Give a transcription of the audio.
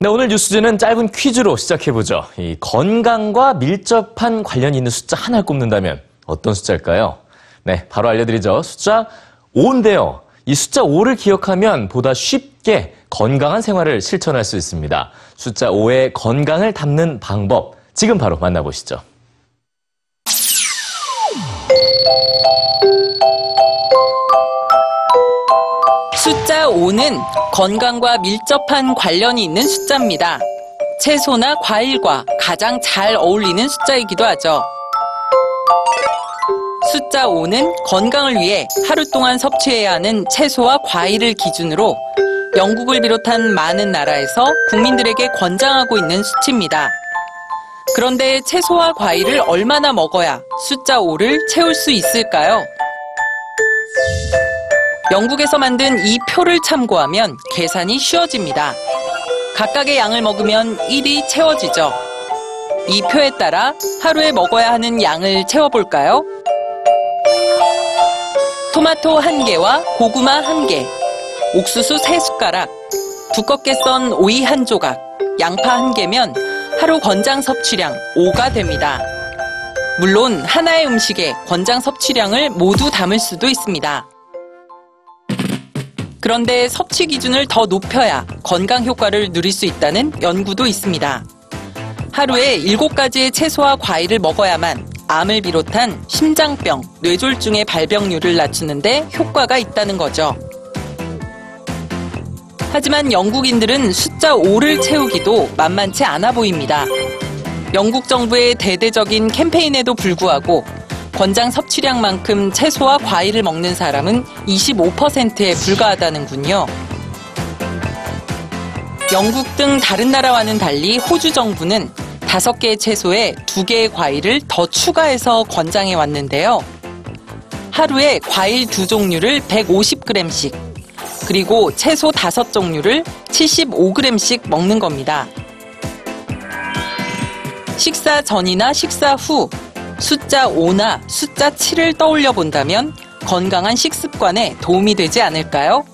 네, 오늘 뉴스지는 짧은 퀴즈로 시작해보죠. 이 건강과 밀접한 관련이 있는 숫자 하나를 꼽는다면 어떤 숫자일까요? 네, 바로 알려드리죠. 숫자 5인데요. 이 숫자 5를 기억하면 보다 쉽게 건강한 생활을 실천할 수 있습니다. 숫자 5의 건강을 담는 방법, 지금 바로 만나보시죠. 숫자 5는 건강과 밀접한 관련이 있는 숫자입니다. 채소나 과일과 가장 잘 어울리는 숫자이기도 하죠. 숫자 5는 건강을 위해 하루 동안 섭취해야 하는 채소와 과일을 기준으로 영국을 비롯한 많은 나라에서 국민들에게 권장하고 있는 수치입니다. 그런데 채소와 과일을 얼마나 먹어야 숫자 5를 채울 수 있을까요? 영국에서 만든 이 표를 참고하면 계산이 쉬워집니다. 각각의 양을 먹으면 1이 채워지죠. 이 표에 따라 하루에 먹어야 하는 양을 채워볼까요? 토마토 1개와 고구마 1개, 옥수수 3숟가락, 두껍게 썬 오이 1조각, 양파 1개면 하루 권장 섭취량 5가 됩니다. 물론 하나의 음식에 권장 섭취량을 모두 담을 수도 있습니다. 그런데 섭취 기준을 더 높여야 건강 효과를 누릴 수 있다는 연구도 있습니다. 하루에 7가지의 채소와 과일을 먹어야만 암을 비롯한 심장병, 뇌졸중의 발병률을 낮추는데 효과가 있다는 거죠. 하지만 영국인들은 숫자 5를 채우기도 만만치 않아 보입니다. 영국 정부의 대대적인 캠페인에도 불구하고 권장 섭취량만큼 채소와 과일을 먹는 사람은 25%에 불과하다는군요. 영국 등 다른 나라와는 달리 호주 정부는 5개의 채소에 2개의 과일을 더 추가해서 권장해 왔는데요. 하루에 과일 두 종류를 150g씩, 그리고 채소 5종류를 75g씩 먹는 겁니다. 식사 전이나 식사 후 숫자 5나 숫자 7을 떠올려 본다면 건강한 식습관에 도움이 되지 않을까요?